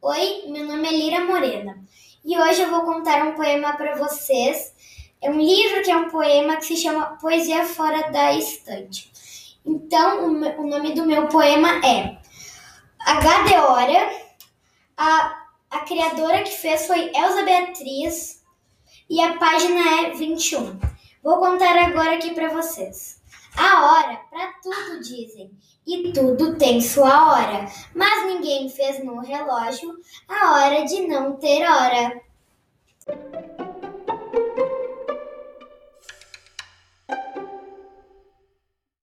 Oi, meu nome é Lira Morena e hoje eu vou contar um poema para vocês. É um livro que é um poema que se chama Poesia Fora da Estante. Então, o nome do meu poema é H de Hora. A, a criadora que fez foi Elza Beatriz e a página é 21. Vou contar agora aqui para vocês. A hora dizem, e tudo tem sua hora, mas ninguém fez no relógio a hora de não ter hora.